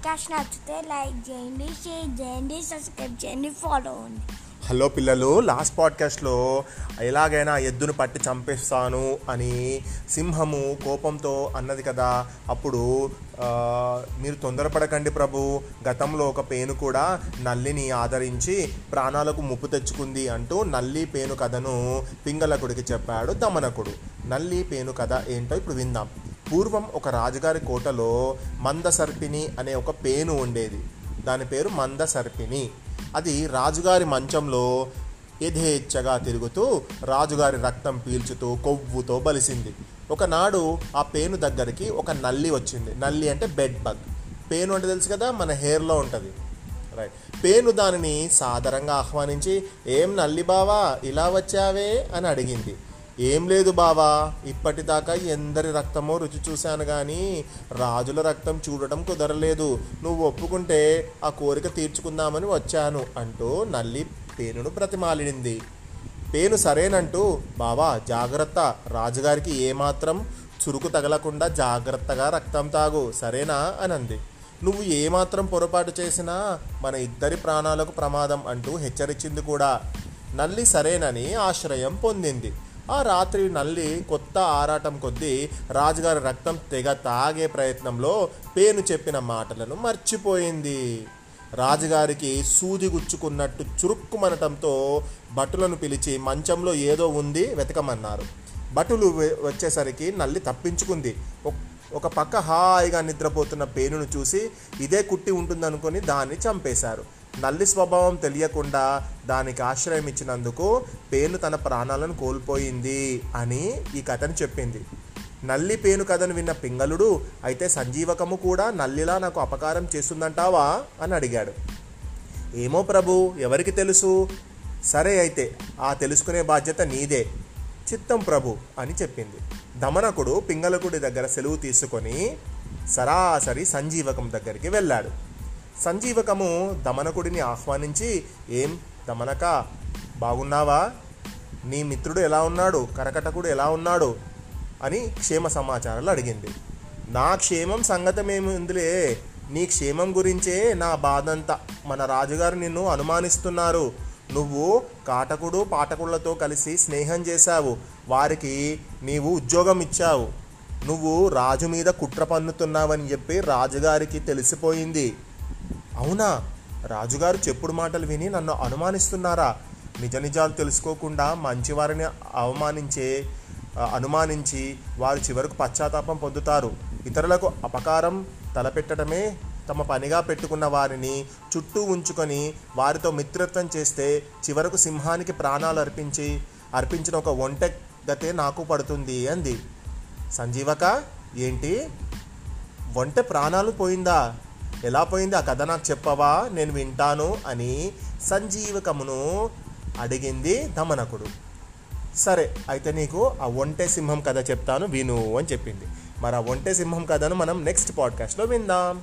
Podcast నచ్చితే like చేయండి share చేయండి సబ్స్క్రైబ్ చేయండి ఫాలో అవ్వండి హలో పిల్లలు లాస్ట్ పాడ్కాస్ట్లో ఎలాగైనా ఎద్దును పట్టి చంపేస్తాను అని సింహము కోపంతో అన్నది కదా. అప్పుడు మీరు తొందరపడకండి ప్రభు. గతంలో ఒక పేను కూడా నల్లిని ఆదరించి ప్రాణాలకు ముప్పు తెచ్చుకుంది అంటూ నల్లి పేను కథను పింగళకుడికి చెప్పాడు దమనకుడు. నల్లి పేను కథ ఏంటో ఇప్పుడు విందాం. పూర్వం ఒక రాజుగారి కోటలో మందసర్పిణి అనే ఒక పేను ఉండేది. దాని పేరు మందసర్పిణి. అది రాజుగారి మంచంలో యథేచ్ఛగా తిరుగుతూ రాజుగారి రక్తం పీల్చుతూ కొవ్వుతో బలిసింది. ఒకనాడు ఆ పేను దగ్గరికి ఒక నల్లి వచ్చింది. నల్లి అంటే బెడ్ బగ్. పేను అంటే తెలుసు కదా మన హెయిర్లో ఉంటుంది. రైట్ పేను దానిని సాదరంగా ఆహ్వానించి ఏం నల్లి బావా ఇలా వచ్చావే? అని అడిగింది. ఏం లేదు బావా ఇప్పటిదాకా ఎందరి రక్తమో రుచి చూశాను కానీ రాజుల రక్తం చూడటం కుదరలేదు. నువ్వు ఒప్పుకుంటే ఆ కోరిక తీర్చుకుందామని వచ్చాను అంటూ నల్లి పేనును ప్రతిమాలిడింది పేను సరేనంటూ బావా జాగ్రత్త. రాజుగారికి ఏమాత్రం చురుకు తగలకుండా జాగ్రత్తగా రక్తం తాగు సరేనా? అనంది. నువ్వు ఏమాత్రం పొరపాటు చేసినా మన ఇద్దరి ప్రాణాలకు ప్రమాదం అంటూ హెచ్చరించింది కూడా. నల్లి సరేనని ఆశ్రయం పొందింది. ఆ రాత్రి నల్లి కొత్త ఆరాటం కొద్దీ రాజుగారి రక్తం తెగ తాగే ప్రయత్నంలో పేను చెప్పిన మాటలను మర్చిపోయింది. రాజుగారికి సూది గుచ్చుకున్నట్టు చురుక్కుమనటంతో భటులను పిలిచి మంచంలో ఏదో ఉంది వెతకమన్నారు. భటులు వచ్చేసరికి నల్లి తప్పించుకుంది. ఒక పక్క హాయిగా నిద్రపోతున్న పేనును చూసి ఇదే కుట్టి ఉంటుందనుకొని దాన్ని చంపేశారు. నల్లి స్వభావం తెలియకుండా దానికి ఆశ్రయం ఇచ్చినందుకు పేను తన ప్రాణాలను కోల్పోయింది అని ఈ కథను చెప్పింది. నల్లి పేను కథను విన్న పింగళుడు అయితే సంజీవకము కూడా నల్లిలా నాకు అపకారం చేస్తుందంటావా? అని అడిగాడు. ఏమో ప్రభు ఎవరికి తెలుసు? సరే అయితే ఆ తెలుసుకునే బాధ్యత నీదే. చిత్తం ప్రభు అని చెప్పింది. దమనకుడు పింగళకుడి దగ్గర సెలవు తీసుకొని సరాసరి సంజీవకం దగ్గరికి వెళ్ళాడు. సంజీవకము దమనకుడిని ఆహ్వానించి ఏం దమనక? బాగున్నావా? నీ మిత్రుడు ఎలా ఉన్నాడు? కరకటకుడు ఎలా ఉన్నాడు? అని క్షేమ సమాచారాలు అడిగింది. నా క్షేమం సంగతమేముందిలే? నీ క్షేమం గురించే నా బాధంతా. మన రాజుగారు నిన్ను అనుమానిస్తున్నారు. నువ్వు కాటకుడు పాఠకులతో కలిసి స్నేహం చేశావు. వారికి నీవు ఉద్యోగం ఇచ్చావు నువ్వు రాజు మీద కుట్ర పన్నుతున్నావని చెప్పి రాజుగారికి తెలిసిపోయింది. అవునా? రాజుగారు చెప్పుడు మాటలు విని నన్ను అనుమానిస్తున్నారా? నిజ నిజాలు తెలుసుకోకుండా మంచివారిని అవమానించే అనుమానించి వారు చివరకు పశ్చాత్తాపం పొందుతారు. ఇతరులకు అపకారం తలపెట్టడమే తమ పనిగా పెట్టుకున్న వారిని చుట్టూ ఉంచుకొని వారితో మిత్రత్వం చేస్తే చివరకు సింహానికి ప్రాణాలు అర్పించి అర్పించిన ఒక ఒంట గతే నాకు పడుతుంది అంది. సంజీవక ఏంటి? ఒంట ప్రాణాలు పోయిందా? ఎలా పోయింది? ఆ కథ నాకు చెప్పవా? నేను వింటాను అని సంజీవకమును అడిగింది దమనకుడు. సరే అయితే నీకు ఆ ఒంటే సింహం కథ చెప్తాను విను అని చెప్పింది. మరి ఆ ఒంటే సింహం కథను మనం నెక్స్ట్ పాడ్కాస్ట్లో విందాం.